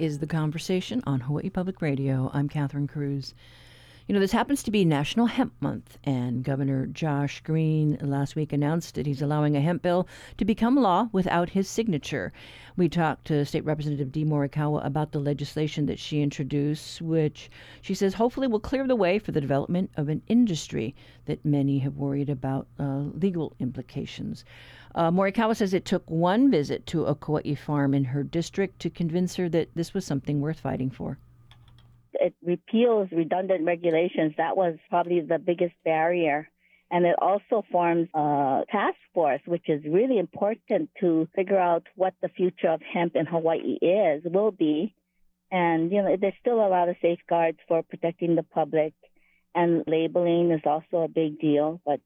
Is The Conversation on Hawaii Public Radio. I'm Catherine Cruz. You know, this happens to be National Hemp Month, and Governor Josh Green last week announced that he's allowing a hemp bill to become law without his signature. We talked to State Representative Dee Morikawa about the legislation that she introduced, which she says hopefully will clear the way for the development of an industry that many have worried about uh, legal implications. Uh, Morikawa says it took one visit to a Kauai farm in her district to convince her that this was something worth fighting for. It repeals redundant regulations. That was probably the biggest barrier. And it also forms a task force, which is really important to figure out what the future of hemp in Hawaii is, will be. And, you know, there's still a lot of safeguards for protecting the public, and labeling is also a big deal. But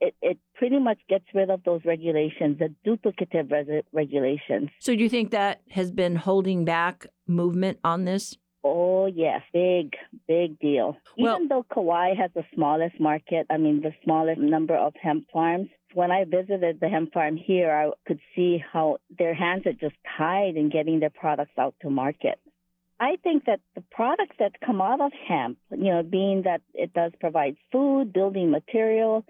it, it pretty much gets rid of those regulations, the duplicative res- regulations. So, do you think that has been holding back movement on this? Oh, yes, big, big deal. Well- Even though Kauai has the smallest market, I mean, the smallest number of hemp farms, when I visited the hemp farm here, I could see how their hands are just tied in getting their products out to market. I think that the products that come out of hemp, you know, being that it does provide food, building material,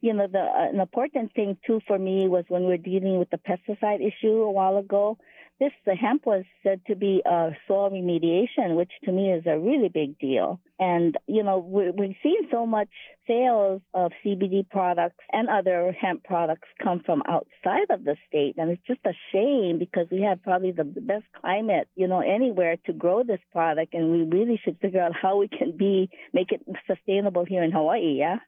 you know, the uh, an important thing too for me was when we were dealing with the pesticide issue a while ago. This the hemp was said to be a soil remediation, which to me is a really big deal. And you know, we, we've seen so much sales of CBD products and other hemp products come from outside of the state, and it's just a shame because we have probably the best climate, you know, anywhere to grow this product, and we really should figure out how we can be make it sustainable here in Hawaii. Yeah.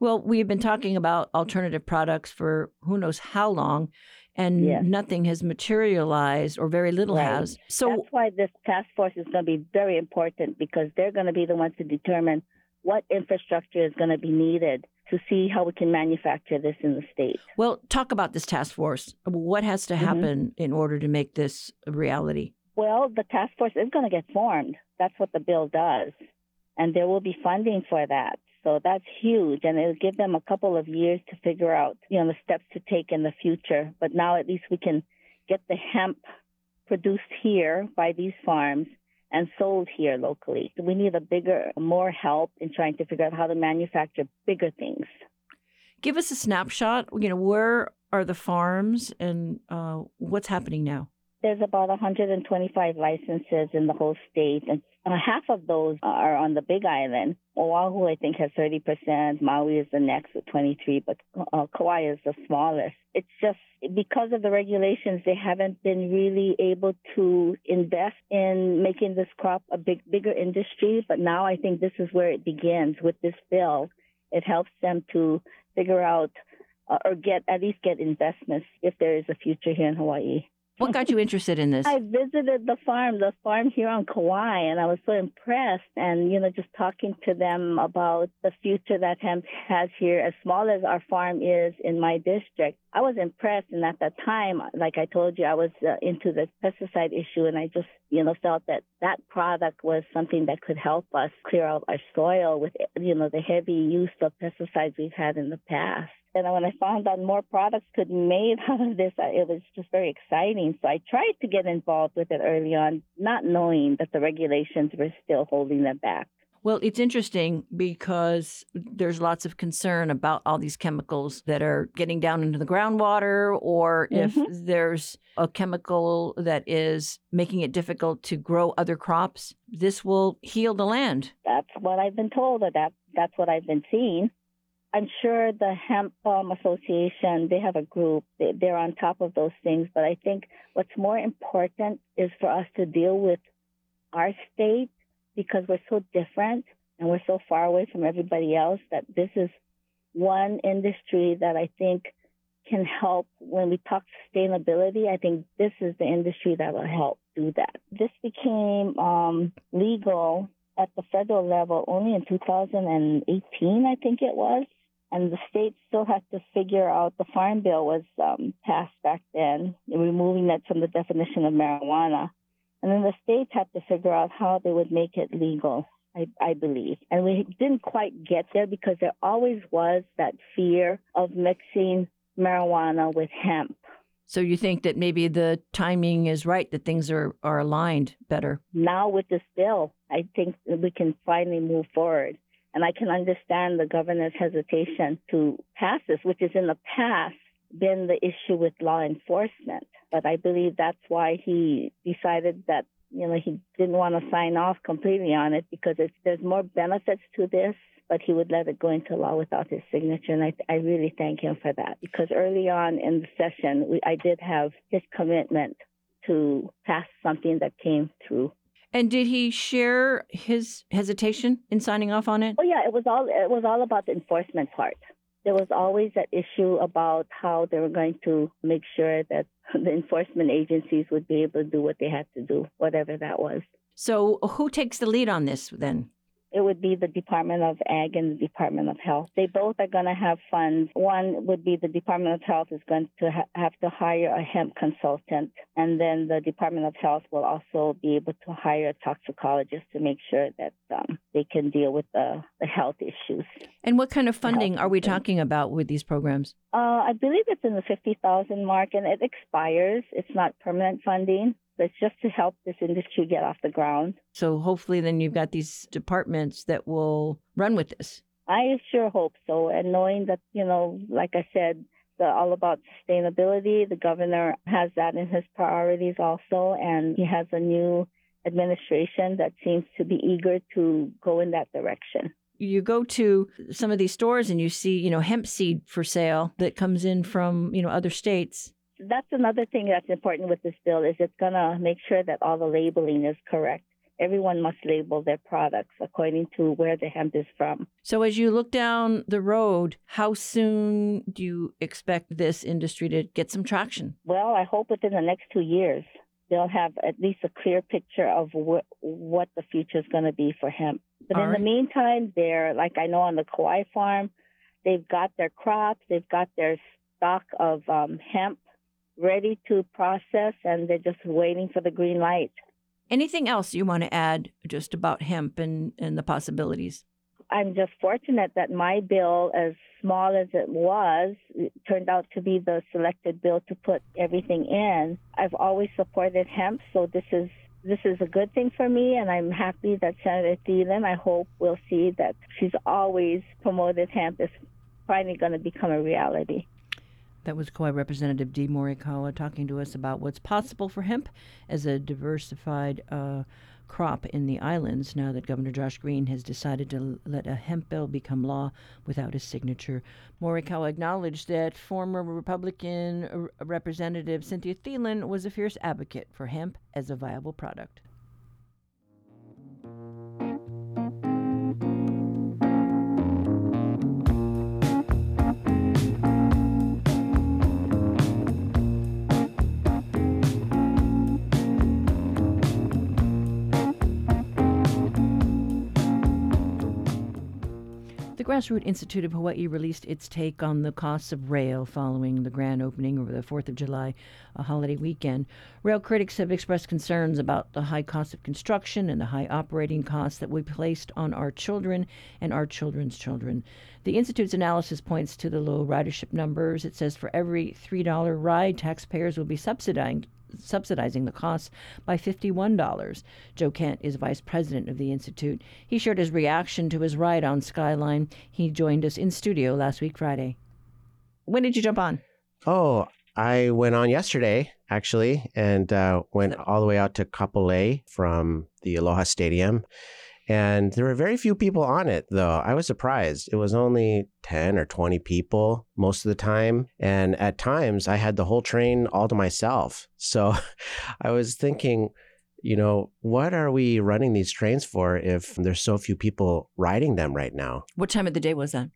Well, we've been talking about alternative products for who knows how long, and Yes. nothing has materialized, or very little Right. has. So, That's why this task force is going to be very important because they're going to be the ones to determine what infrastructure is going to be needed to see how we can manufacture this in the state. well, talk about this task force. What has to Mhm. happen in order to make this a reality? Well, the task force is going to get formed. That's what the bill does. And there will be funding for that. So that's huge. And it'll give them a couple of years to figure out, you know, the steps to take in the future. But now at least we can get the hemp produced here by these farms and sold here locally. We need a bigger, more help in trying to figure out how to manufacture bigger things. Give us a snapshot. You know, where are the farms and uh, what's happening now? There's about 125 licenses in the whole state, and uh, half of those are on the Big Island. Oahu, I think, has 30%. Maui is the next with 23, but uh, Kauai is the smallest. It's just because of the regulations, they haven't been really able to invest in making this crop a big, bigger industry. But now I think this is where it begins with this bill. It helps them to figure out uh, or get at least get investments if there is a future here in Hawaii. What got you interested in this? I visited the farm, the farm here on Kauai, and I was so impressed. And, you know, just talking to them about the future that hemp has here, as small as our farm is in my district, I was impressed. And at that time, like I told you, I was uh, into the pesticide issue, and I just, you know, felt that that product was something that could help us clear out our soil with, you know, the heavy use of pesticides we've had in the past. And when I found out more products could be made out of this, it was just very exciting. So I tried to get involved with it early on, not knowing that the regulations were still holding them back. Well, it's interesting because there's lots of concern about all these chemicals that are getting down into the groundwater, or if mm-hmm. there's a chemical that is making it difficult to grow other crops. This will heal the land. That's what I've been told, that that's what I've been seeing. I'm sure the Hemp um, Association, they have a group, they, they're on top of those things. But I think what's more important is for us to deal with our state because we're so different and we're so far away from everybody else that this is one industry that I think can help when we talk sustainability. I think this is the industry that will help do that. This became um, legal at the federal level only in 2018, I think it was. And the state still has to figure out the farm bill was um, passed back then, removing that from the definition of marijuana. And then the states had to figure out how they would make it legal, I, I believe. And we didn't quite get there because there always was that fear of mixing marijuana with hemp. So you think that maybe the timing is right, that things are, are aligned better? Now with this bill, I think we can finally move forward. And I can understand the governor's hesitation to pass this, which is in the past been the issue with law enforcement. But I believe that's why he decided that, you know, he didn't want to sign off completely on it because there's more benefits to this but he would let it go into law without his signature. And I, I really thank him for that because early on in the session, we, I did have his commitment to pass something that came through. And did he share his hesitation in signing off on it? Oh yeah, it was all it was all about the enforcement part. There was always that issue about how they were going to make sure that the enforcement agencies would be able to do what they had to do, whatever that was. So, who takes the lead on this then? It would be the Department of Ag and the Department of Health. They both are going to have funds. One would be the Department of Health is going to ha- have to hire a hemp consultant, and then the Department of Health will also be able to hire a toxicologist to make sure that um, they can deal with the, the health issues. And what kind of funding are we talking about with these programs? Uh, I believe it's in the 50,000 mark and it expires. It's not permanent funding. It's just to help this industry get off the ground. So hopefully, then you've got these departments that will run with this. I sure hope so. And knowing that, you know, like I said, the, all about sustainability, the governor has that in his priorities also, and he has a new administration that seems to be eager to go in that direction you go to some of these stores and you see, you know, hemp seed for sale that comes in from, you know, other states that's another thing that's important with this bill is it's going to make sure that all the labeling is correct. Everyone must label their products according to where the hemp is from. So, as you look down the road, how soon do you expect this industry to get some traction? Well, I hope within the next two years they'll have at least a clear picture of wh- what the future is going to be for hemp. But all in right. the meantime, they're like I know on the Kauai farm, they've got their crops, they've got their stock of um, hemp ready to process and they're just waiting for the green light. Anything else you want to add just about hemp and, and the possibilities? I'm just fortunate that my bill, as small as it was, it turned out to be the selected bill to put everything in. I've always supported hemp, so this is this is a good thing for me, and I'm happy that Senator Thielen, I hope, will see that she's always promoted hemp is finally going to become a reality. That was Kauai Representative Dee Morikawa talking to us about what's possible for hemp as a diversified uh, crop in the islands now that Governor Josh Green has decided to let a hemp bill become law without his signature. Morikawa acknowledged that former Republican Representative Cynthia Thielen was a fierce advocate for hemp as a viable product. The Grassroot Institute of Hawaii released its take on the costs of rail following the grand opening over the 4th of July a holiday weekend. Rail critics have expressed concerns about the high cost of construction and the high operating costs that we placed on our children and our children's children. The Institute's analysis points to the low ridership numbers. It says for every $3 ride, taxpayers will be subsidizing subsidizing the costs by $51. Joe Kent is vice president of the Institute. He shared his reaction to his ride on Skyline. He joined us in studio last week, Friday. When did you jump on? Oh, I went on yesterday, actually, and uh, went all the way out to Kapolei from the Aloha Stadium and there were very few people on it, though. I was surprised. It was only 10 or 20 people most of the time. And at times, I had the whole train all to myself. So I was thinking, you know, what are we running these trains for if there's so few people riding them right now? What time of the day was that?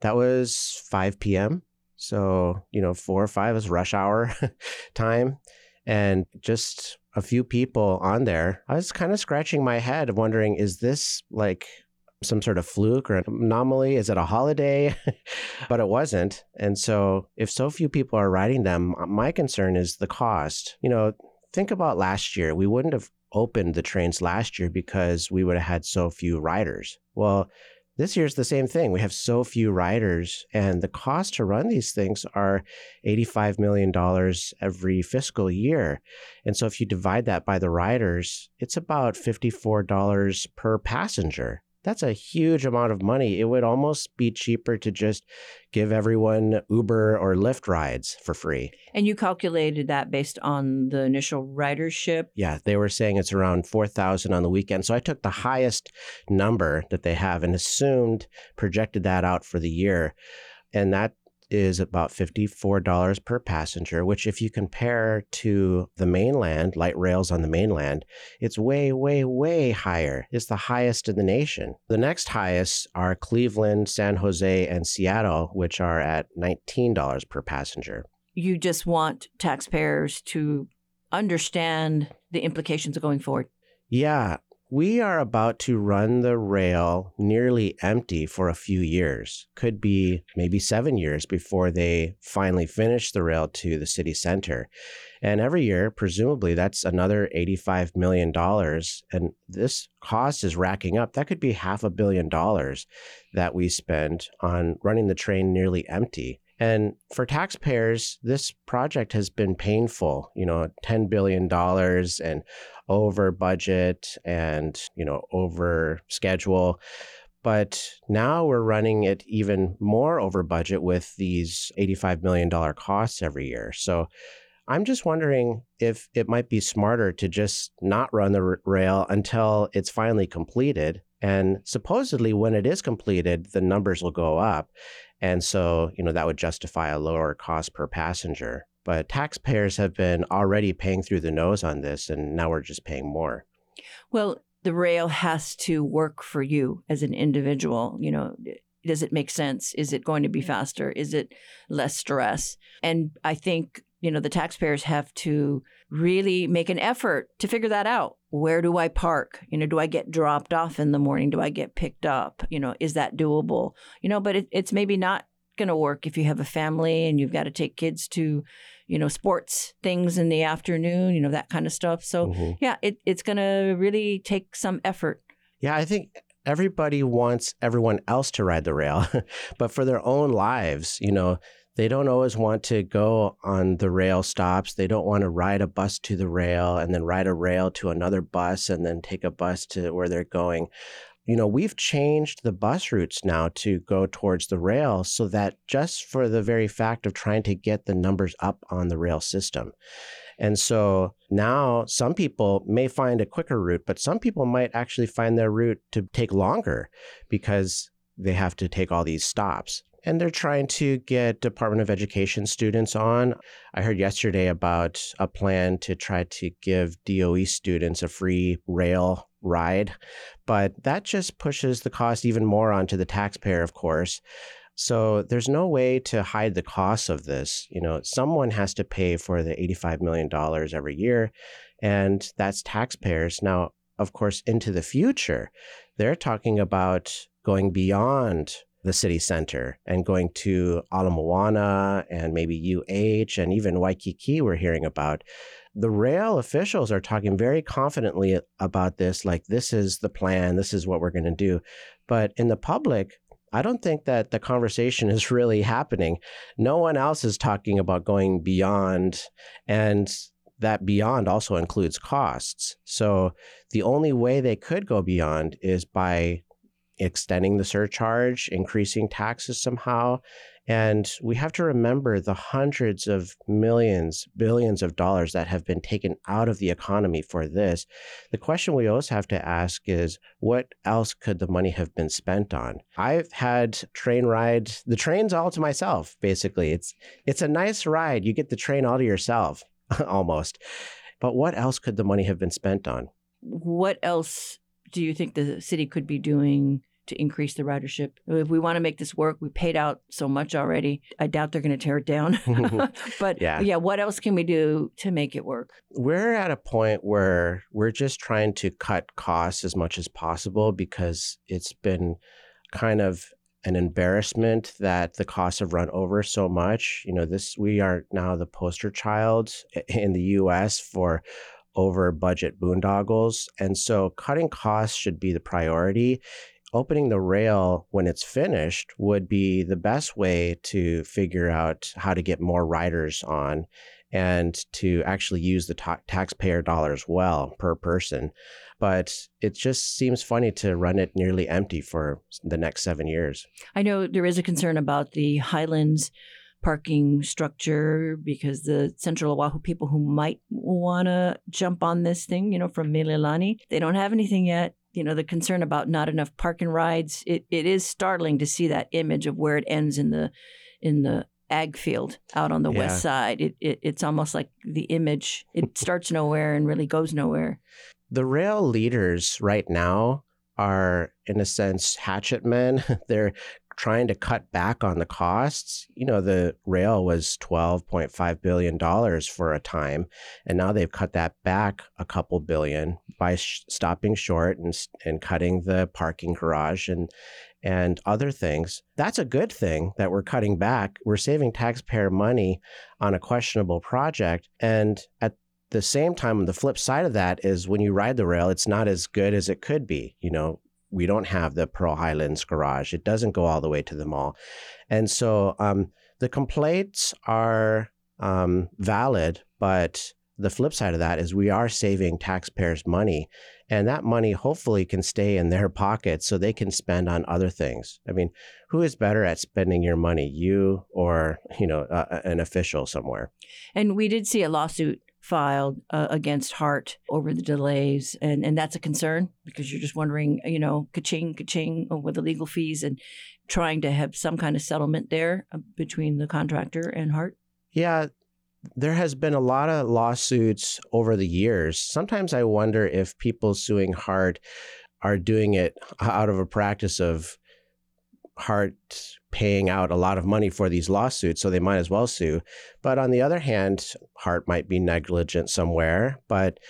That was 5 p.m. So, you know, four or five is rush hour time. And just a few people on there, I was kind of scratching my head, wondering, is this like some sort of fluke or an anomaly? Is it a holiday? but it wasn't. And so, if so few people are riding them, my concern is the cost. You know, think about last year. We wouldn't have opened the trains last year because we would have had so few riders. Well, this year's the same thing. We have so few riders, and the cost to run these things are $85 million every fiscal year. And so if you divide that by the riders, it's about $54 per passenger. That's a huge amount of money. It would almost be cheaper to just give everyone Uber or Lyft rides for free. And you calculated that based on the initial ridership? Yeah, they were saying it's around 4,000 on the weekend. So I took the highest number that they have and assumed, projected that out for the year. And that is about $54 per passenger, which, if you compare to the mainland, light rails on the mainland, it's way, way, way higher. It's the highest in the nation. The next highest are Cleveland, San Jose, and Seattle, which are at $19 per passenger. You just want taxpayers to understand the implications of going forward. Yeah, we are about to run the rail nearly empty for a few years. Could be maybe seven years before they finally finish the rail to the city center. And every year, presumably, that's another $85 million. And this cost is racking up. That could be half a billion dollars that we spend on running the train nearly empty. And for taxpayers, this project has been painful, you know, $10 billion and over budget and, you know, over schedule. But now we're running it even more over budget with these $85 million costs every year. So I'm just wondering if it might be smarter to just not run the rail until it's finally completed. And supposedly, when it is completed, the numbers will go up. And so, you know, that would justify a lower cost per passenger. But taxpayers have been already paying through the nose on this, and now we're just paying more. Well, the rail has to work for you as an individual. You know, does it make sense? Is it going to be mm-hmm. faster? Is it less stress? And I think, you know, the taxpayers have to really make an effort to figure that out. Where do I park? You know, do I get dropped off in the morning? Do I get picked up? You know, is that doable? You know, but it, it's maybe not going to work if you have a family and you've got to take kids to, you know, sports things in the afternoon, you know, that kind of stuff. So, mm-hmm. yeah, it, it's going to really take some effort. Yeah, I think everybody wants everyone else to ride the rail, but for their own lives, you know, they don't always want to go on the rail stops. They don't want to ride a bus to the rail and then ride a rail to another bus and then take a bus to where they're going. You know, we've changed the bus routes now to go towards the rail so that just for the very fact of trying to get the numbers up on the rail system. And so now some people may find a quicker route, but some people might actually find their route to take longer because they have to take all these stops and they're trying to get Department of Education students on. I heard yesterday about a plan to try to give DOE students a free rail ride, but that just pushes the cost even more onto the taxpayer, of course. So there's no way to hide the costs of this. You know, someone has to pay for the $85 million every year, and that's taxpayers. Now, of course, into the future, they're talking about going beyond the city center and going to Ala Moana and maybe UH and even Waikiki, we're hearing about. The rail officials are talking very confidently about this, like, this is the plan, this is what we're going to do. But in the public, I don't think that the conversation is really happening. No one else is talking about going beyond, and that beyond also includes costs. So the only way they could go beyond is by extending the surcharge, increasing taxes somehow. And we have to remember the hundreds of millions, billions of dollars that have been taken out of the economy for this. The question we always have to ask is what else could the money have been spent on? I've had train ride, the train's all to myself, basically. It's it's a nice ride. You get the train all to yourself, almost. But what else could the money have been spent on? What else do you think the city could be doing to increase the ridership? If we want to make this work, we paid out so much already. I doubt they're going to tear it down. but yeah. yeah, what else can we do to make it work? We're at a point where we're just trying to cut costs as much as possible because it's been kind of an embarrassment that the costs have run over so much. You know, this we are now the poster child in the US for over budget boondoggles. And so cutting costs should be the priority. opening the rail when it's finished would be the best way to figure out how to get more riders on and to actually use the ta- taxpayer dollars well per person. But it just seems funny to run it nearly empty for the next seven years. I know there is a concern about the Highlands parking structure because the Central Oahu people who might want to jump on this thing, you know, from Mililani, they don't have anything yet. You know, the concern about not enough parking rides. It, it is startling to see that image of where it ends in the in the ag field out on the yeah. west side. It, it it's almost like the image. It starts nowhere and really goes nowhere. The rail leaders right now are in a sense hatchet men. They're trying to cut back on the costs. You know, the rail was $12.5 billion for a time, and now they've cut that back a couple billion by sh- stopping short and, and cutting the parking garage and, and other things. That's a good thing that we're cutting back. We're saving taxpayer money on a questionable project. And at the same time, the flip side of that is when you ride the rail, it's not as good as it could be. You know, we don't have the Pearl Highlands garage. It doesn't go all the way to the mall. And so um, the complaints are um, valid, but the flip side of that is we are saving taxpayers money and that money hopefully can stay in their pockets so they can spend on other things i mean who is better at spending your money you or you know uh, an official somewhere and we did see a lawsuit filed uh, against HART over the delays, and and that's a concern because you're just wondering, you know, ka-ching, ka-ching with the legal fees and trying to have some kind of settlement there uh, between the contractor and HART. Yeah, there has been a lot of lawsuits over the years. Sometimes I wonder if people suing HART are doing it out of a practice of HART paying out a lot of money for these lawsuits, so they might as well sue. But on the other hand, HART might be negligent somewhere. But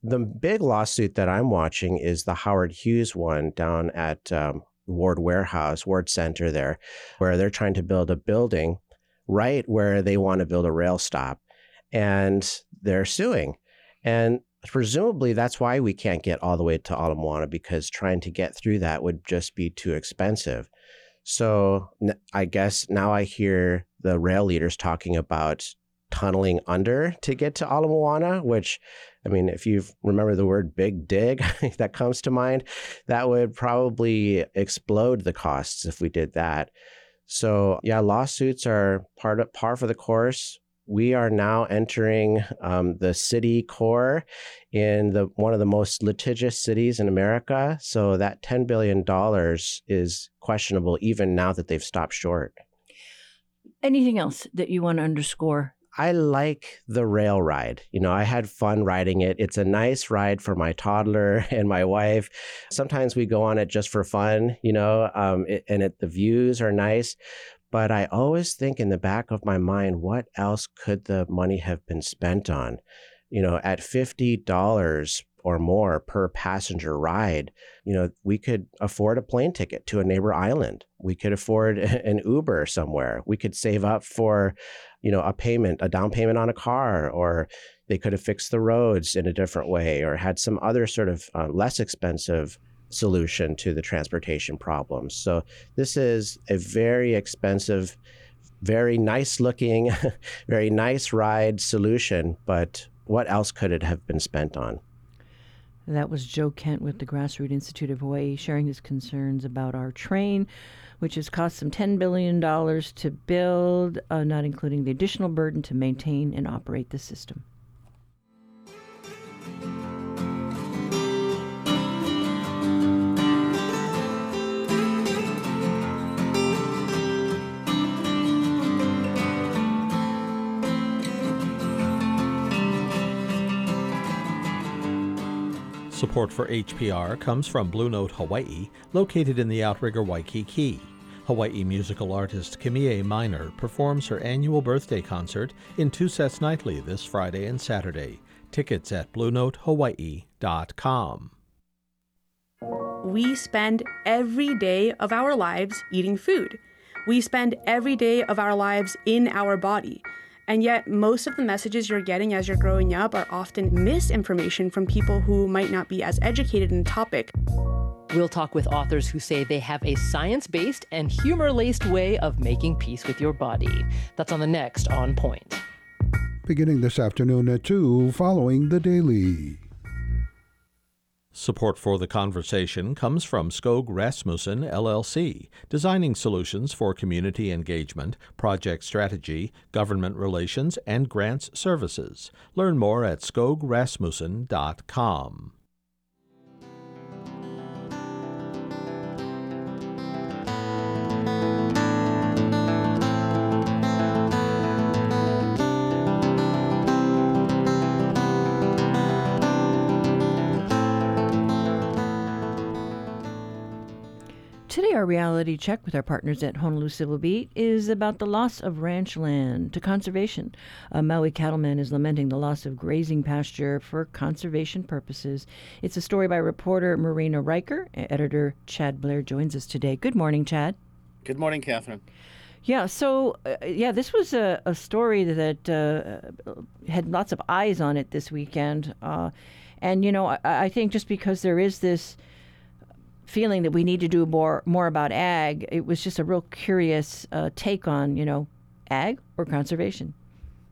the big lawsuit that I'm watching is the Howard Hughes one down at um, Ward Warehouse, Ward Center there, where they're trying to build a building right where they want to build a rail stop. And they're suing. And presumably that's why we can't get all the way to Ala Moana because trying to get through that would just be too expensive. So I guess now I hear the rail leaders talking about tunneling under to get to Ala Moana, which I mean, if you remember the word big dig that comes to mind, that would probably explode the costs if we did that. So yeah, lawsuits are part of par for the course we are now entering um, the city core in the one of the most litigious cities in America. So that ten billion dollars is questionable, even now that they've stopped short. Anything else that you want to underscore? I like the rail ride. You know, I had fun riding it. It's a nice ride for my toddler and my wife. Sometimes we go on it just for fun, you know, um, it, and it, the views are nice. But I always think in the back of my mind, what else could the money have been spent on? You know, at $50 or more per passenger ride, you know, we could afford a plane ticket to a neighbor island. We could afford an Uber somewhere. We could save up for, you know, a payment, a down payment on a car, or they could have fixed the roads in a different way or had some other sort of uh, less expensive solution to the transportation problems. So this is a very expensive, very nice looking, very nice ride solution, but what else could it have been spent on? That was Joe Kent with the Grassroot Institute of Hawaii sharing his concerns about our train, which has cost some $10 billion to build, uh, not including the additional burden to maintain and operate the system. Support for HPR comes from Blue Note Hawaii, located in the outrigger Waikiki. Hawaii musical artist Kimie Miner performs her annual birthday concert in two sets nightly this Friday and Saturday. Tickets at BlueNoteHawaii.com. We spend every day of our lives eating food. We spend every day of our lives in our body. And yet, most of the messages you're getting as you're growing up are often misinformation from people who might not be as educated in the topic. We'll talk with authors who say they have a science based and humor laced way of making peace with your body. That's on the next On Point. Beginning this afternoon at 2, following the Daily. Support for the conversation comes from Skog Rasmussen LLC, designing solutions for community engagement, project strategy, government relations, and grants services. Learn more at skograsmussen.com. our reality check with our partners at Honolulu Civil Beat is about the loss of ranch land to conservation. A Maui cattleman is lamenting the loss of grazing pasture for conservation purposes. It's a story by reporter Marina Riker. Editor Chad Blair joins us today. Good morning, Chad. Good morning, Catherine. Yeah, so uh, yeah, this was a, a story that uh, had lots of eyes on it this weekend. Uh, and, you know, I, I think just because there is this feeling that we need to do more more about ag. It was just a real curious uh, take on you know ag or conservation.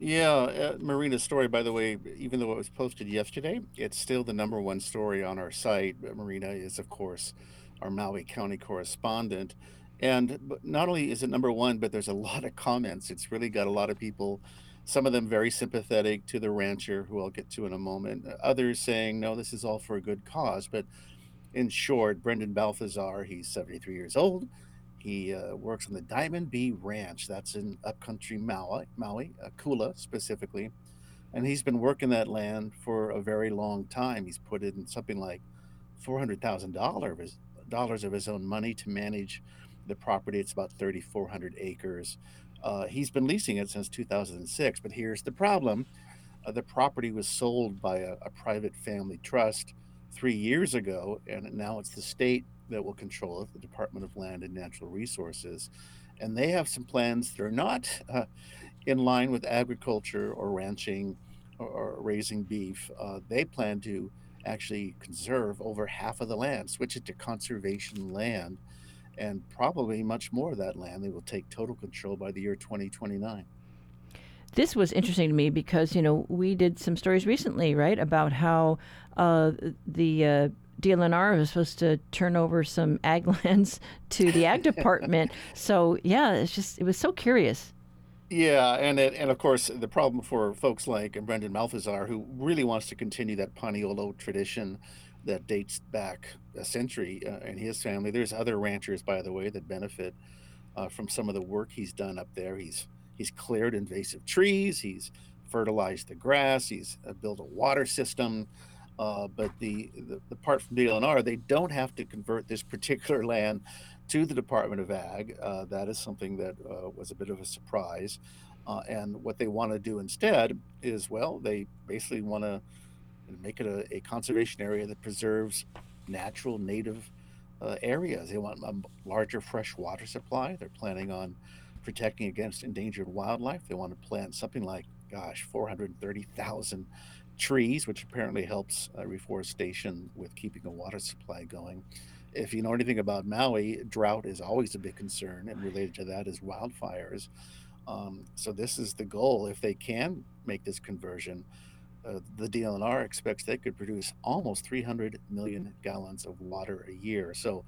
Yeah, uh, Marina's story, by the way, even though it was posted yesterday, it's still the number one story on our site. Marina is, of course, our Maui County correspondent. And not only is it number one, but there's a lot of comments. It's really got a lot of people, some of them very sympathetic to the rancher, who I'll get to in a moment. Others saying, no, this is all for a good cause. But in short, Brendan Balthazar, he's 73 years old. He uh, works on the Diamond B Ranch. That's in upcountry Maui, Maui, uh, Kula specifically. And he's been working that land for a very long time. He's put in something like $400,000 of his dollars of his own money to manage the property. It's about 3,400 acres. Uh, he's been leasing it since 2006. But here's the problem: uh, the property was sold by a, a private family trust three years ago, and now it's the state that will control it, the Department of Land and Natural Resources. And they have some plans that are not uh, in line with agriculture or ranching or, or raising beef. Uh, they plan to actually conserve over half of the land, switch it to conservation land, and probably much more of that land. They will take total control by the year 2029 this was interesting to me because you know we did some stories recently, right, about how uh, the uh, DLNR was supposed to turn over some ag lands to the ag department. so yeah, it's just it was so curious. Yeah, and it, and of course the problem for folks like Brendan Balthazar, who really wants to continue that Paniolo tradition that dates back a century uh, in his family. There's other ranchers, by the way, that benefit uh, from some of the work he's done up there. He's he's cleared invasive trees. He's fertilized the grass. He's uh, built a water system. Uh, but the, the, the part from DLNR, they don't have to convert this particular land to the Department of Ag. Uh, that is something that uh, was a bit of a surprise. Uh, and what they want to do instead is, well, they basically want to make it a, a, conservation area that preserves natural native uh, areas. They want a larger fresh water supply. They're planning on protecting against endangered wildlife. They want to plant something like, gosh, 430,000 trees, which apparently helps uh, reforestation with keeping a water supply going. If you know anything about Maui, drought is always a big concern, and related to that is wildfires. Um, so this is the goal. If they can make this conversion, uh, the DLNR expects they could produce almost 300 million gallons of water a year. So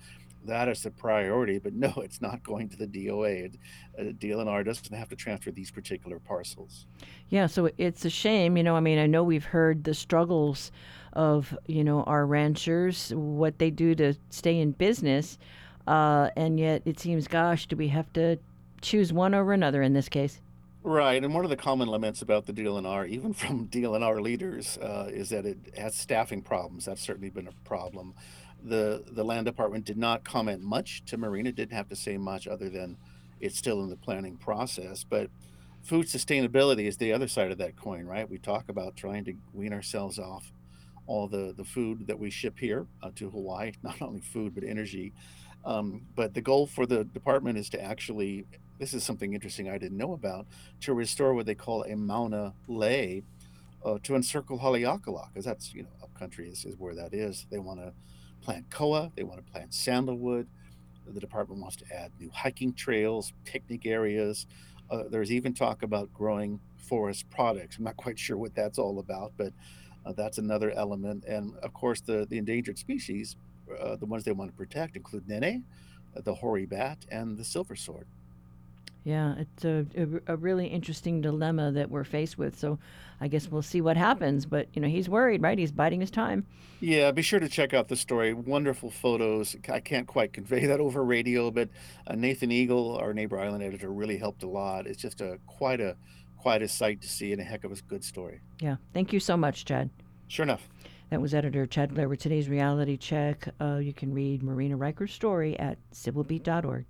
that is a priority. But no, it's not going to the DOA. Uh, DLNR doesn't have to transfer these particular parcels. Yeah, so it's a shame. You know, I mean, I know we've heard the struggles of you know our ranchers, what they do to stay in business, uh, and yet it seems, gosh, do we have to choose one over another in this case? Right, and one of the common laments about the DLNR, even from DLNR leaders, uh, is that it has staffing problems. That's certainly been a problem the the land department did not comment much to Marina. Didn't have to say much other than it's still in the planning process. But food sustainability is the other side of that coin, right? We talk about trying to wean ourselves off all the the food that we ship here uh, to Hawaii, not only food but energy. Um, but the goal for the department is to actually this is something interesting I didn't know about to restore what they call a mauna lei uh, to encircle Haleakala because that's you know upcountry is, is where that is. They want to plant koa, they want to plant sandalwood. The department wants to add new hiking trails, picnic areas. Uh, there's even talk about growing forest products. I'm not quite sure what that's all about, but uh, that's another element. And of course, the, the endangered species, uh, the ones they want to protect, include nene, the hoary bat, and the silver sword. Yeah, it's a, a, a, really interesting dilemma that we're faced with. So I guess we'll see what happens. But, you know, he's worried, right? He's biding his time. Yeah, be sure to check out the story. Wonderful photos. I can't quite convey that over radio, but uh, Nathan Eagle, our neighbor island editor, really helped a lot. It's just a quite a quite a sight to see and a heck of a good story. Yeah. Thank you so much, Chad. Sure enough. That was editor Chad Blair with today's reality check. Uh, you can read Marina Riker's story at civilbeat.org.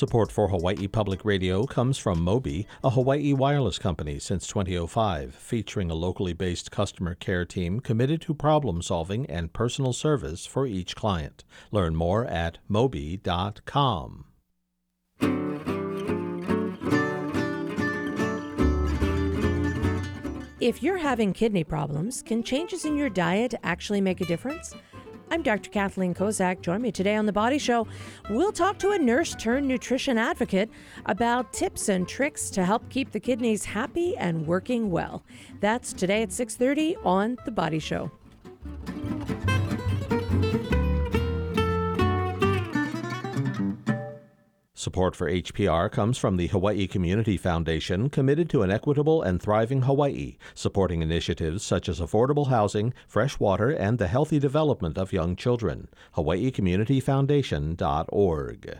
Support for Hawaii Public Radio comes from Mobi, a Hawaii wireless company since 2005, featuring a locally based customer care team committed to problem solving and personal service for each client. Learn more at mobi.com. If you're having kidney problems, can changes in your diet actually make a difference? I'm Dr. Kathleen Kozak. Join me today on The Body Show. We'll talk to a nurse turned nutrition advocate about tips and tricks to help keep the kidneys happy and working well. That's today at 6:30 on The Body Show. Support for HPR comes from the Hawaii Community Foundation, committed to an equitable and thriving Hawaii, supporting initiatives such as affordable housing, fresh water, and the healthy development of young children. HawaiiCommunityFoundation.org.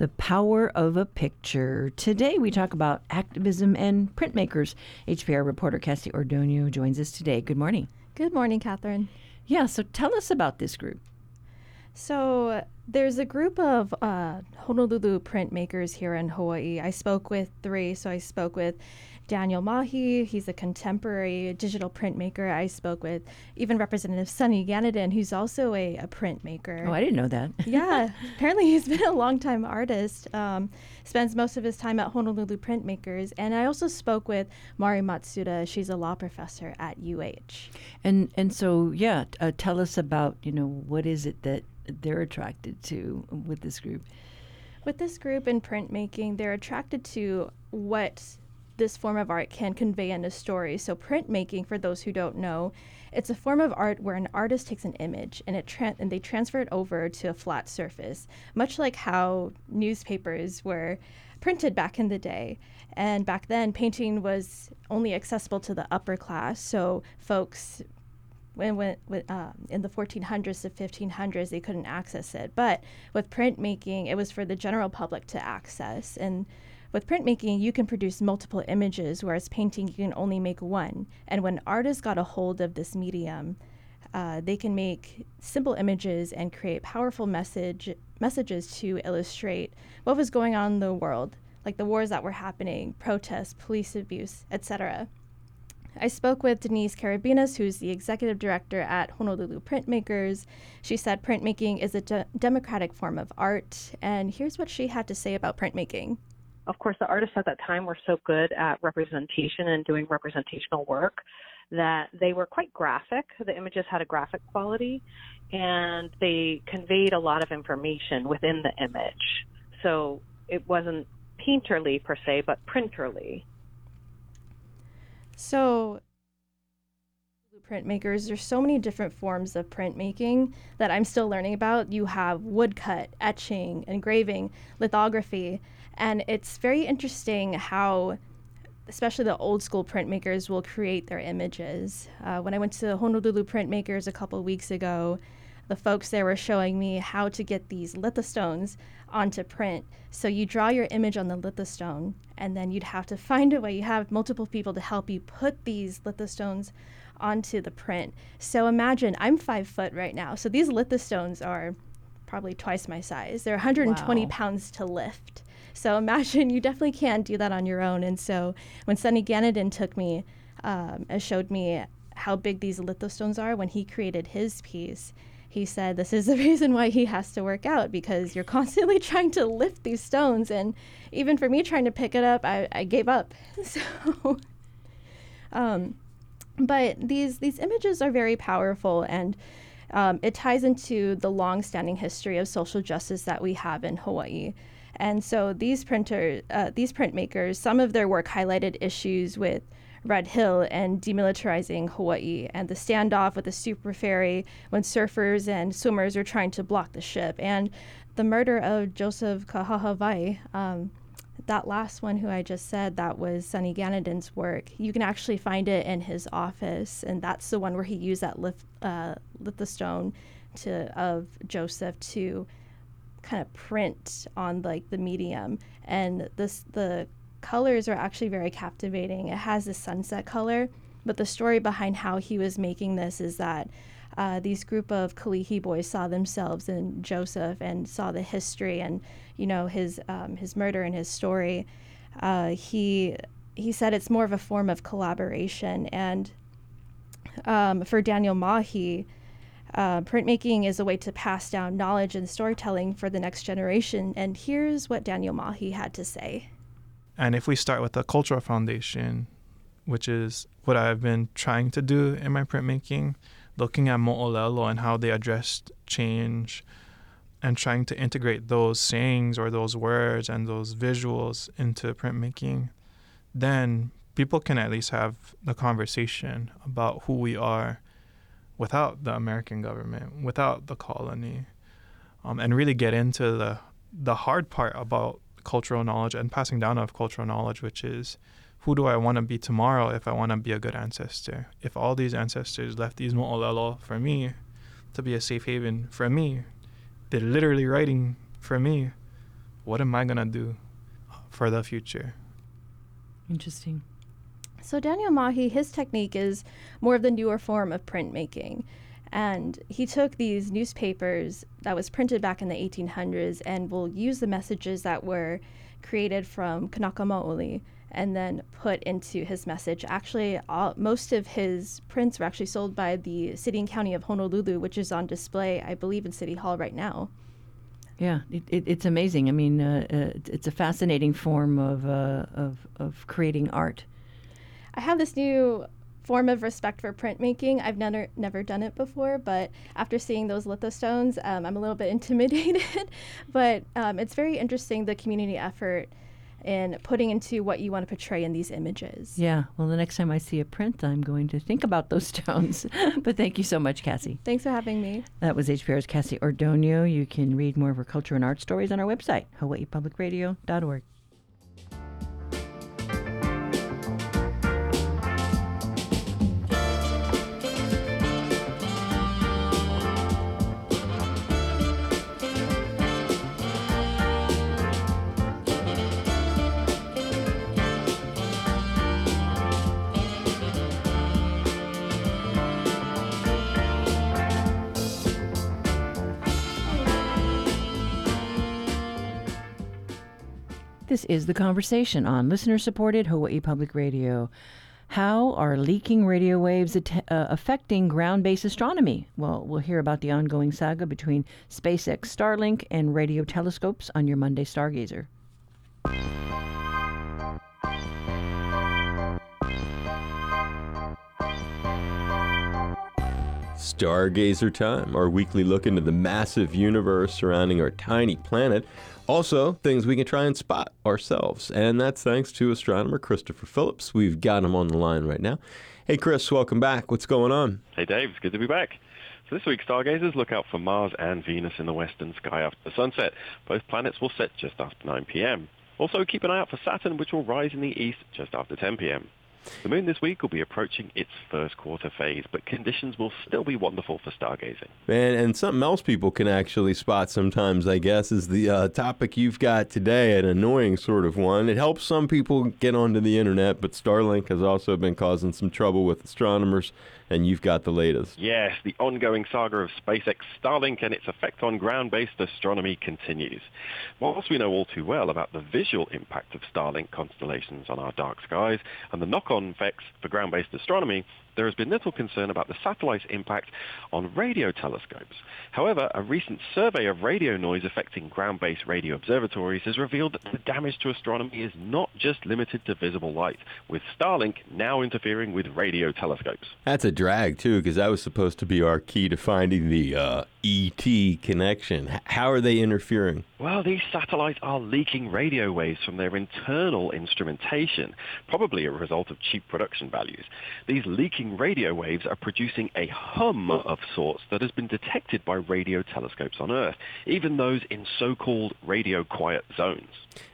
The power of a picture. Today we talk about activism and printmakers. HPR reporter Cassie Ordonio joins us today. Good morning. Good morning, Catherine. Yeah, so tell us about this group. So there's a group of uh, Honolulu printmakers here in Hawaii. I spoke with three. So I spoke with Daniel Mahi. He's a contemporary digital printmaker. I spoke with even Representative Sonny Ganaden, who's also a, a printmaker. Oh, I didn't know that. yeah, apparently he's been a longtime artist. Um, spends most of his time at Honolulu Printmakers. And I also spoke with Mari Matsuda. She's a law professor at UH. And and so yeah, uh, tell us about you know what is it that they're attracted to with this group. With this group in printmaking, they're attracted to what this form of art can convey in a story. So, printmaking, for those who don't know, it's a form of art where an artist takes an image and it tra- and they transfer it over to a flat surface, much like how newspapers were printed back in the day. And back then, painting was only accessible to the upper class. So, folks when, when, uh, in the 1400s to 1500s they couldn't access it but with printmaking it was for the general public to access and with printmaking, you can produce multiple images, whereas painting, you can only make one. And when artists got a hold of this medium, uh, they can make simple images and create powerful message messages to illustrate what was going on in the world, like the wars that were happening, protests, police abuse, etc. I spoke with Denise Karabinus, who's the executive director at Honolulu Printmakers. She said printmaking is a de- democratic form of art, and here's what she had to say about printmaking of course, the artists at that time were so good at representation and doing representational work that they were quite graphic. The images had a graphic quality and they conveyed a lot of information within the image. So it wasn't painterly per se, but printerly. So printmakers there's so many different forms of printmaking that i'm still learning about you have woodcut etching engraving lithography and it's very interesting how especially the old school printmakers, will create their images. Uh, when I went to Honolulu Printmakers a couple weeks ago, the folks there were showing me how to get these lithostones onto print. So you draw your image on the lithostone, and then you'd have to find a way. You have multiple people to help you put these lithostones onto the print. So imagine I'm five foot right now. So these lithostones are probably twice my size. They're 120 Wow. pounds to lift. So imagine you definitely can't do that on your own. And so when Sonny Ganaden took me um, and showed me how big these lithostones are when he created his piece, he said this is the reason why he has to work out because you're constantly trying to lift these stones. And even for me trying to pick it up, I, I gave up. So, um, but these these images are very powerful and um, it ties into the long-standing history of social justice that we have in Hawaii. And so these printers, uh, these printmakers, some of their work highlighted issues with Red Hill and demilitarizing Hawaii and the standoff with the super ferry when surfers and swimmers are trying to block the ship and the murder of Joseph Kahahawai. Um, that last one who I just said, that was Sonny Ganaden's work. You can actually find it in his office, and that's the one where he used that lith, uh, to of Joseph to kind of print on like the medium. And this the colors are actually very captivating. It has a sunset color, but the story behind how he was making this is that uh, these group of Kalihi boys saw themselves in Joseph and saw the history and you know his um, his murder and his story. Uh, he he said it's more of a form of collaboration and um, for Daniel Mahi, uh, printmaking is a way to pass down knowledge and storytelling for the next generation. And here's what Daniel Mahi had to say. And if we start with the cultural foundation, which is what I've been trying to do in my printmaking, looking at Mo'olelo and how they addressed change and trying to integrate those sayings or those words and those visuals into printmaking, then people can at least have the conversation about who we are without the American government, without the colony, um, and really get into the the hard part about cultural knowledge and passing down of cultural knowledge, which is who do I want to be tomorrow if I want to be a good ancestor? If all these ancestors left these mo'olelo for me to be a safe haven for me, they're literally writing for me. What am I gonna do for the future? Interesting. So Daniel Mahi, his technique is more of the newer form of printmaking. And he took these newspapers that was printed back in the 1800s and will use the messages that were created from Kanaka Maoli and then put into his message. Actually, all, most of his prints were actually sold by the city and county of Honolulu, which is on display, I believe, in City Hall right now. Yeah, it, it, it's amazing. I mean, uh, uh, it's a fascinating form of, uh, of, of creating art. I have this new form of respect for printmaking. I've never never done it before, but after seeing those lithostones, um, I'm a little bit intimidated. but um, it's very interesting the community effort in putting into what you want to portray in these images. Yeah, well, the next time I see a print, I'm going to think about those stones. but thank you so much, Cassie. Thanks for having me. That was HPR's Cassie Ordonio. You can read more of her culture and art stories on our website, hawaiipublicradio.org. is The Conversation on listener supported Hawaii Public Radio. How are leaking radio waves at- uh, affecting ground based astronomy? Well, we'll hear about the ongoing saga between SpaceX Starlink and radio telescopes on your Monday Stargazer. Stargazer Time, our weekly look into the massive universe surrounding our tiny planet. Also, things we can try and spot ourselves. And that's thanks to astronomer Christopher Phillips. We've got him on the line right now. Hey, Chris, welcome back. What's going on? Hey Dave, it's good to be back. So this week, stargazers look out for Mars and Venus in the western sky after the sunset. Both planets will set just after 9 p.m. Also, keep an eye out for Saturn, which will rise in the east just after 10 p.m. The moon this week will be approaching its first quarter phase, but conditions will still be wonderful for stargazing. And, and something else people can actually spot sometimes, I guess, is the uh, topic you've got today, an annoying sort of one. It helps some people get onto the internet, but Starlink has also been causing some trouble with astronomers and you've got the latest. Yes, the ongoing saga of SpaceX Starlink and its effect on ground-based astronomy continues. Whilst we know all too well about the visual impact of Starlink constellations on our dark skies and the knock-on effects for ground-based astronomy, there has been little concern about the satellite's impact on radio telescopes. However, a recent survey of radio noise affecting ground-based radio observatories has revealed that the damage to astronomy is not just limited to visible light, with Starlink now interfering with radio telescopes. That's a drag, too, because that was supposed to be our key to finding the uh, ET connection. How are they interfering? Well, these satellites are leaking radio waves from their internal instrumentation, probably a result of cheap production values. These leaking radio waves are producing a hum of sorts that has been detected by radio telescopes on Earth, even those in so-called radio quiet zones.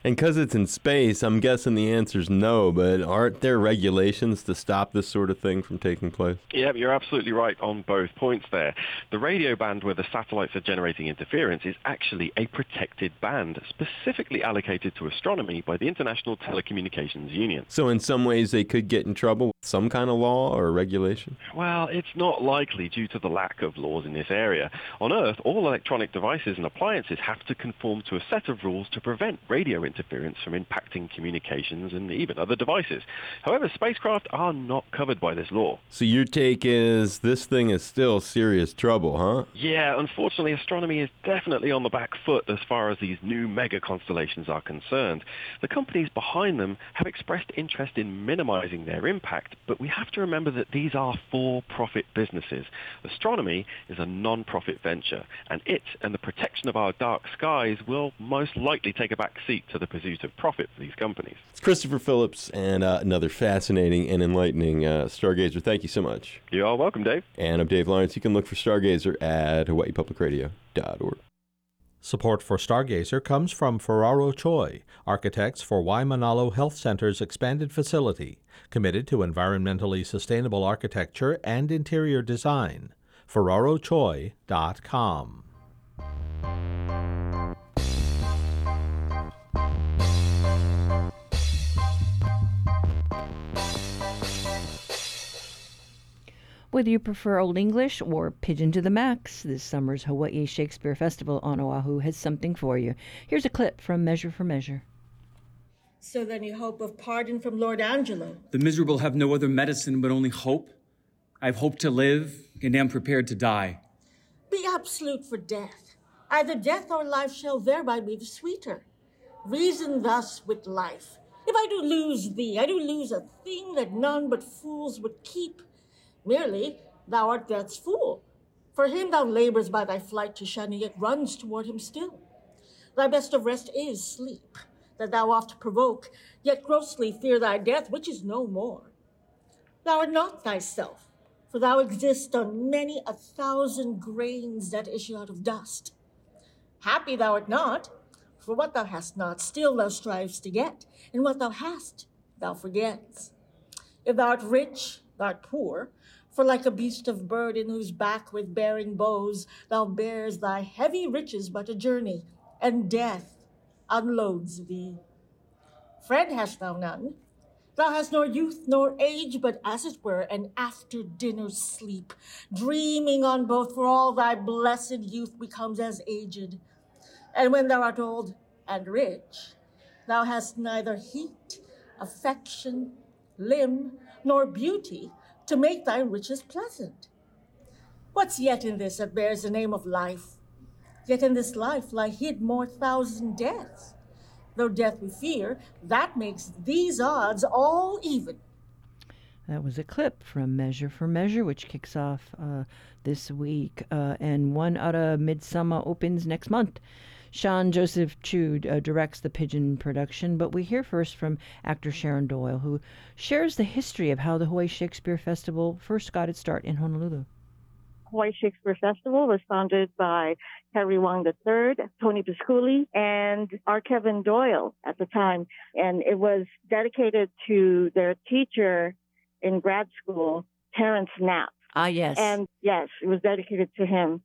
And because it's in space, I'm guessing the answer is no, but aren't there regulations to stop this sort of thing from taking place? Yeah, you're absolutely right on both points there. The radio band where the satellites are generating interference is actually a protected band, specifically allocated to astronomy by the International Telecommunications Union. So in some ways they could get in trouble with some kind of law or regulation? Well, it's not likely due to the lack of laws in this area. On Earth, all electronic devices and appliances have to conform to a set of rules to prevent radio interference from impacting communications and even other devices. However, spacecraft are not covered by this law. So your take is this thing is still serious trouble, huh? Yeah, unfortunately, astronomy is definitely on the back foot as far as these new mega constellations are concerned. The companies behind them have expressed interest in minimizing their impact, but we have to remember that these are for-profit businesses. Astronomy is a non-profit venture, and it and the protection of our dark skies will most likely take a back seat to the pursuit of profit for these companies. It's Christopher Phillips and uh, another fascinating and enlightening uh, Stargazer. Thank you so much. You are all welcome, Dave. And I'm Dave Lawrence. You can look for Stargazer at hawaiipublicradio.org. Support for Stargazer comes from Ferraro Choi, architects for Waimanalo Health Center's expanded facility, committed to environmentally sustainable architecture and interior design. FerraroChoi.com. Whether you prefer Old English or Pidgin to the Max, this summer's Hawaii Shakespeare Festival on Oahu has something for you. Here's a clip from Measure for Measure. So then you hope of pardon from Lord Angelo. The miserable have no other medicine but only hope. I've hoped to live and am prepared to die. Be absolute for death. Either death or life shall thereby be the sweeter. Reason thus with life. If I do lose thee, I do lose a thing that none but fools would keep. Merely, thou art death's fool. For him thou labors by thy flight to shun, yet runs toward him still. Thy best of rest is sleep, that thou oft provoke, yet grossly fear thy death, which is no more. Thou art not thyself, for thou exist on many a thousand grains that issue out of dust. Happy thou art not, for what thou hast not, still thou strivest to get, and what thou hast, thou forgets. If thou art rich, thou art poor, for like a beast of burden whose back with bearing bows thou bears thy heavy riches but a journey, and death unloads thee. Friend hast thou none. Thou hast nor youth nor age, but as it were an after dinner sleep, dreaming on both, for all thy blessed youth becomes as aged. And when thou art old and rich, thou hast neither heat, affection, limb, nor beauty to make thy riches pleasant. What's yet in this that bears the name of life? Yet in this life lie hid more thousand deaths. Though death we fear, that makes these odds all even. That was a clip from Measure for Measure, which kicks off uh, this week, uh, and one out of Midsummer opens next month. Sean Joseph Chude uh, directs the Pidgin production, but we hear first from actor Sharon Doyle, who shares the history of how the Hawaii Shakespeare Festival first got its start in Honolulu. Hawaii Shakespeare Festival was founded by Henry Wong III, Tony Pisculli, and R. Kevin Doyle at the time. And it was dedicated to their teacher in grad school, Terence Knapp. Ah, yes. And yes, it was dedicated to him.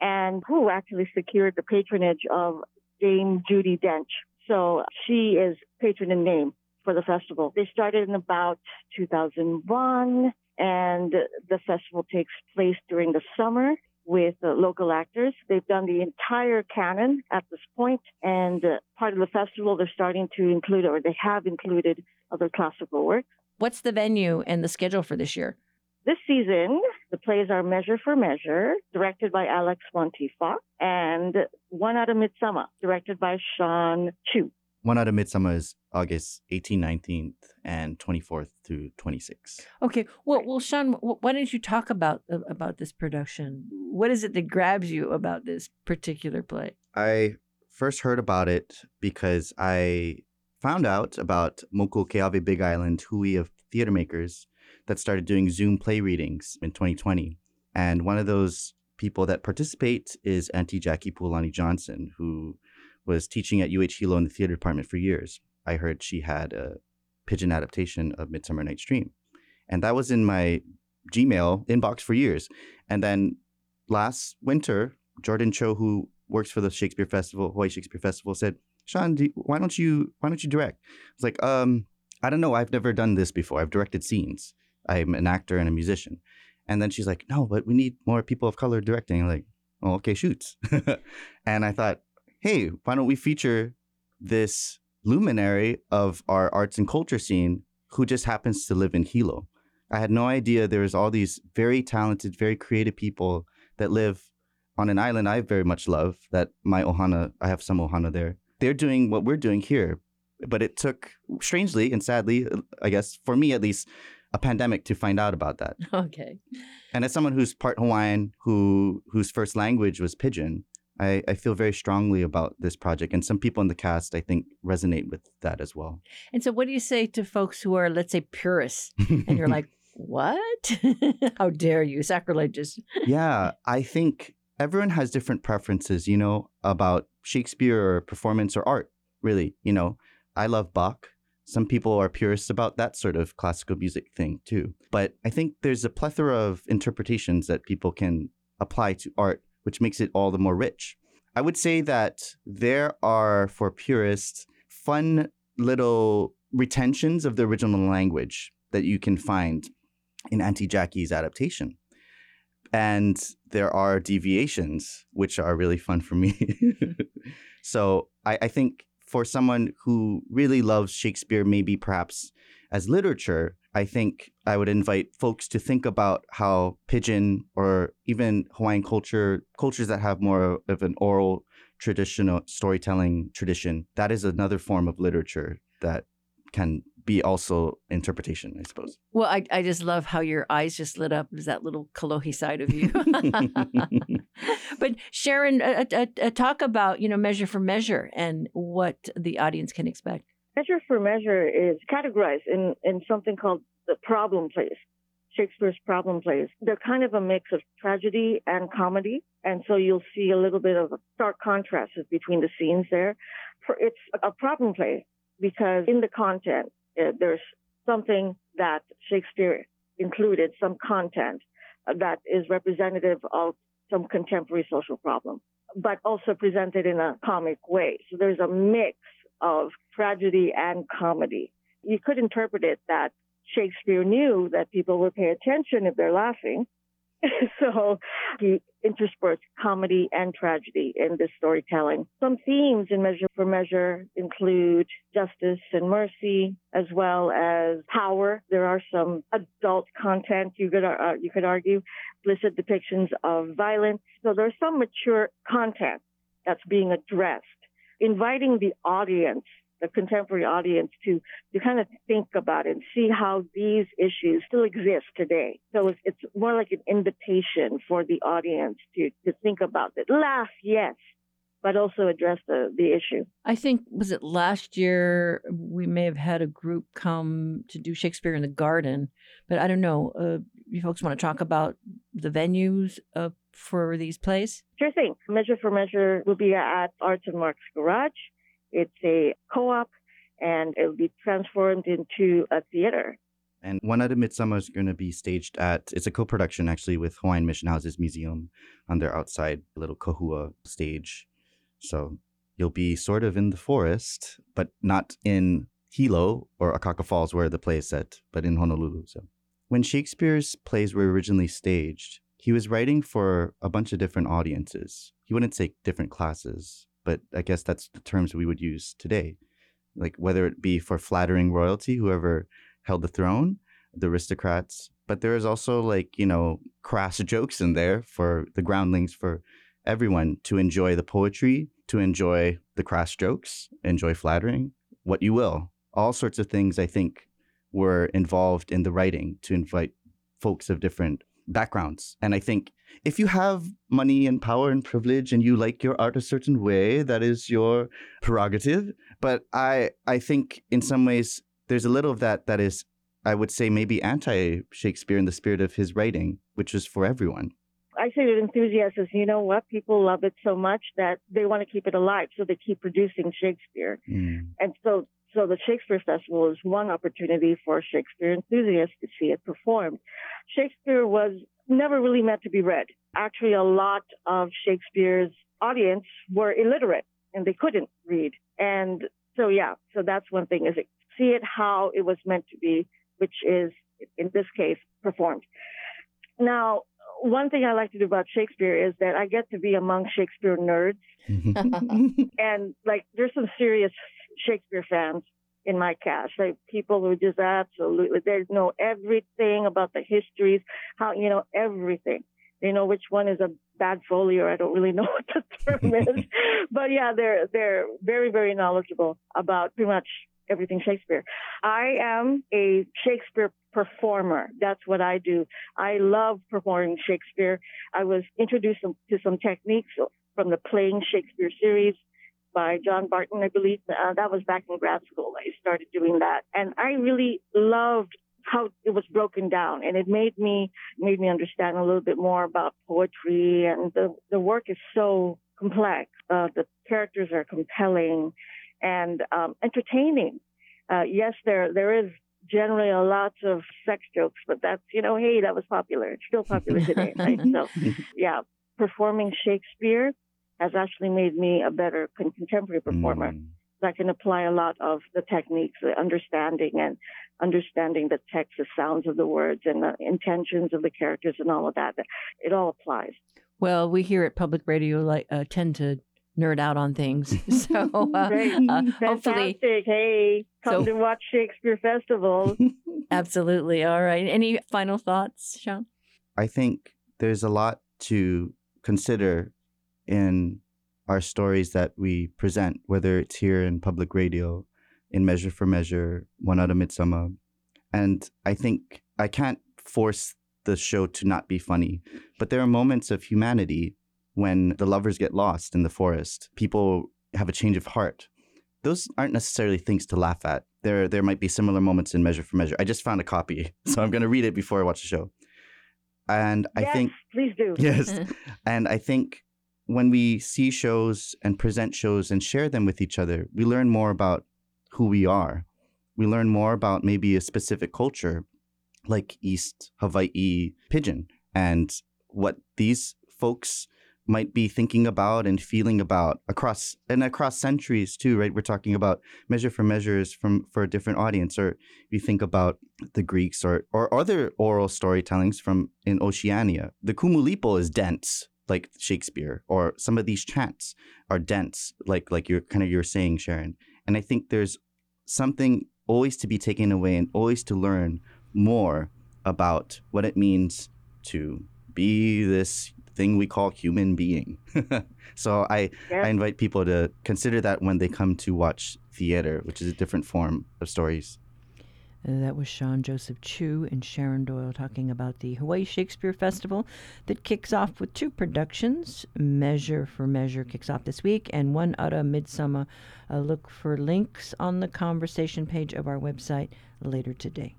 And who actually secured the patronage of Dame Judi Dench. So she is patron in name for the festival. They started in about 2001 and the festival takes place during the summer with uh, local actors. They've done the entire canon at this point, and uh, part of the festival they're starting to include, or they have included, other classical works. What's the venue and the schedule for this year? This season, the plays are Measure for Measure, directed by Alex Montifa, and One Out of Midsummer, directed by Sean Chu. One Out of Midsummer is August 18th, 19th, and 24th through 26th. Okay. Well, well, Sean, why don't you talk about uh, about this production? What is it that grabs you about this particular play? I first heard about it because I found out about Moku Keawe Big Island Hui of Theater Makers that started doing Zoom play readings in 2020. And one of those people that participate is Auntie Jackie Pualani Johnson, who was teaching at UH Hilo in the theater department for years. I heard she had a Pidgin adaptation of Midsummer Night's Dream. And that was in my Gmail inbox for years. And then last winter, Jordan Cho, who works for the Shakespeare Festival, Hawaii Shakespeare Festival, said, Sean, do, why don't you why don't you direct? I was like, um, I don't know. I've never done this before. I've directed scenes. I'm an actor and a musician. And then she's like, no, but we need more people of color directing. I'm like, okay, shoots. and I thought, hey, why don't we feature this luminary of our arts and culture scene who just happens to live in Hilo? I had no idea there was all these very talented, very creative people that live on an island I very much love. That my ohana, I have some ohana there. They're doing what we're doing here, but it took strangely and sadly, I guess for me at least, a pandemic to find out about that. Okay. And as someone who's part Hawaiian, who whose first language was Pidgin, I, I feel very strongly about this project. And some people in the cast, I think, resonate with that as well. And so, what do you say to folks who are, let's say, purists, and you're like, what? How dare you? Sacrilegious. yeah, I think everyone has different preferences, you know, about Shakespeare or performance or art, really. You know, I love Bach. Some people are purists about that sort of classical music thing too. But I think there's a plethora of interpretations that people can apply to art, which makes it all the more rich. I would say that there are, for purists, fun little retentions of the original language that you can find in Auntie Jackie's adaptation. And there are deviations, which are really fun for me. so I, I think for someone who really loves Shakespeare, maybe perhaps as literature, I think I would invite folks to think about how pidgin or even Hawaiian culture, cultures that have more of an oral traditional storytelling tradition, that is another form of literature that can be also interpretation, I suppose. Well, I, I just love how your eyes just lit up. Is that little kolohe side of you? but Sharon, uh, uh, uh, talk about you know measure for measure and what the audience can expect. Measure for measure is categorized in in something called the problem plays. Shakespeare's problem plays. They're kind of a mix of tragedy and comedy. And so you'll see a little bit of a stark contrast between the scenes there. It's a problem play because in the content, uh, there's something that Shakespeare included, some content that is representative of some contemporary social problem, but also presented in a comic way. So there's a mix of tragedy and comedy. You could interpret it that Shakespeare knew that people would pay attention if they're laughing. so he interspersed comedy and tragedy in this storytelling. Some themes in Measure for Measure include justice and mercy, as well as power. There are some adult content you could uh, you could argue, explicit depictions of violence. So there's some mature content that's being addressed, inviting the audience the contemporary audience to to kind of think about it and see how these issues still exist today. So it's, it's more like an invitation for the audience to to think about it. Laugh, yes, but also address the, the issue. I think, was it last year, we may have had a group come to do Shakespeare in the Garden, but I don't know. Uh, you folks want to talk about the venues uh, for these plays? Sure thing. Measure for Measure will be at Arts and Marks Garage. It's a co-op, and it will be transformed into a theater. And One Out of Midsummer is going to be staged at, it's a co production actually with Hawaiian Mission Houses Museum on their outside little kahua stage. So you'll be sort of in the forest, but not in Hilo or Akaka Falls where the play is set, but in Honolulu. So when Shakespeare's plays were originally staged, he was writing for a bunch of different audiences. He wouldn't say different classes, but I guess that's the terms we would use today. Like whether it be for flattering royalty, whoever held the throne, the aristocrats, but there is also like, you know, crass jokes in there for the groundlings, for everyone to enjoy the poetry, to enjoy the crass jokes, enjoy flattering, what you will. All sorts of things, I think, were involved in the writing to invite folks of different backgrounds. And I think if you have money and power and privilege and you like your art a certain way, that is your prerogative. But I I think in some ways there's a little of that that is, I would say, maybe anti Shakespeare in the spirit of his writing, which is for everyone. I say with enthusiasm, you know what? People love it so much that they want to keep it alive, so they keep producing Shakespeare. Mm. And so, so the Shakespeare Festival is one opportunity for Shakespeare enthusiasts to see it performed. Shakespeare was never really meant to be read. Actually, a lot of Shakespeare's audience were illiterate and they couldn't read. And so, yeah, so that's one thing is see it how it was meant to be, which is in this case performed. Now, one thing I like to do about Shakespeare is that I get to be among Shakespeare nerds. Mm-hmm. and like there's some serious Shakespeare fans in my cast. Like people who just absolutely they know everything about the histories, how you know everything. They know which one is a bad folio. I don't really know what the term is, but yeah, they're they're very very knowledgeable about pretty much everything Shakespeare. I am a Shakespeare performer. That's what I do. I love performing Shakespeare. I was introduced to some techniques from the Playing Shakespeare series by John Barton, I believe. Uh, that was back in grad school. I started doing that, and I really loved how it was broken down, and it made me made me understand a little bit more about poetry. And the the work is so complex. Uh, the characters are compelling and um, entertaining. Uh, yes, there there is generally a lot of sex jokes, but that's you know, hey, that was popular. It's still popular today, right? So, yeah, performing Shakespeare has actually made me a better contemporary performer. Mm. I can apply a lot of the techniques, the understanding and understanding the text, the sounds of the words, and the intentions of the characters, and all of that. It all applies. Well, we here at Public Radio like uh, tend to nerd out on things. So uh, uh, hopefully, hey, come so, to watch Shakespeare Festival. absolutely. All right. Any final thoughts, Sean? I think there's a lot to consider in our stories that we present, whether it's here in public radio, in Measure for Measure, One Out of Midsummer. And I think I can't force the show to not be funny, but there are moments of humanity when the lovers get lost in the forest, people have a change of heart. Those aren't necessarily things to laugh at. There, there might be similar moments in Measure for Measure. I just found a copy, so I'm going to read it before I watch the show. And yes, I think, please do. Yes, and I think when we see shows and present shows and share them with each other, we learn more about who we are. We learn more about maybe a specific culture, like East Hawaii Pidgin, and what these folks might be thinking about and feeling about across and across centuries too, right? We're talking about measure for measures from for a different audience, or you think about the Greeks or or other oral storytellings from in Oceania. The Kumulipo is dense, like Shakespeare, or some of these chants are dense, like like you're kind of you're saying, Sharon. And I think there's something always to be taken away and always to learn more about what it means to be this thing we call human being. so I, yeah. I invite people to consider that when they come to watch theater, which is a different form of stories. Uh, that was Sean Joseph Chu and Sharon Doyle talking about the Hawaii Shakespeare Festival that kicks off with two productions. Measure for Measure kicks off this week, and One Out Midsummer. Look for links on the conversation page of our website later today.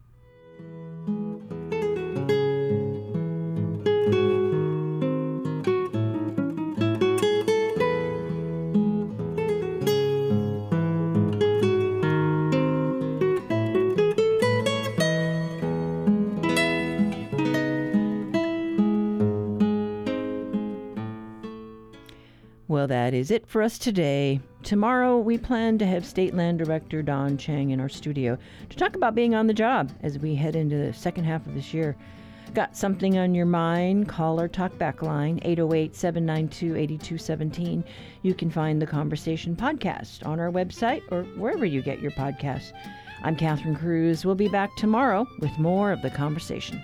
Is it for us today. Tomorrow, we plan to have State Land Director Dawn Chang in our studio to talk about being on the job as we head into the second half of this year. Got something on your mind? Call our talkback line, 808 792 8217. You can find the conversation podcast on our website or wherever you get your podcasts. I'm Catherine Cruz. We'll be back tomorrow with more of the conversation.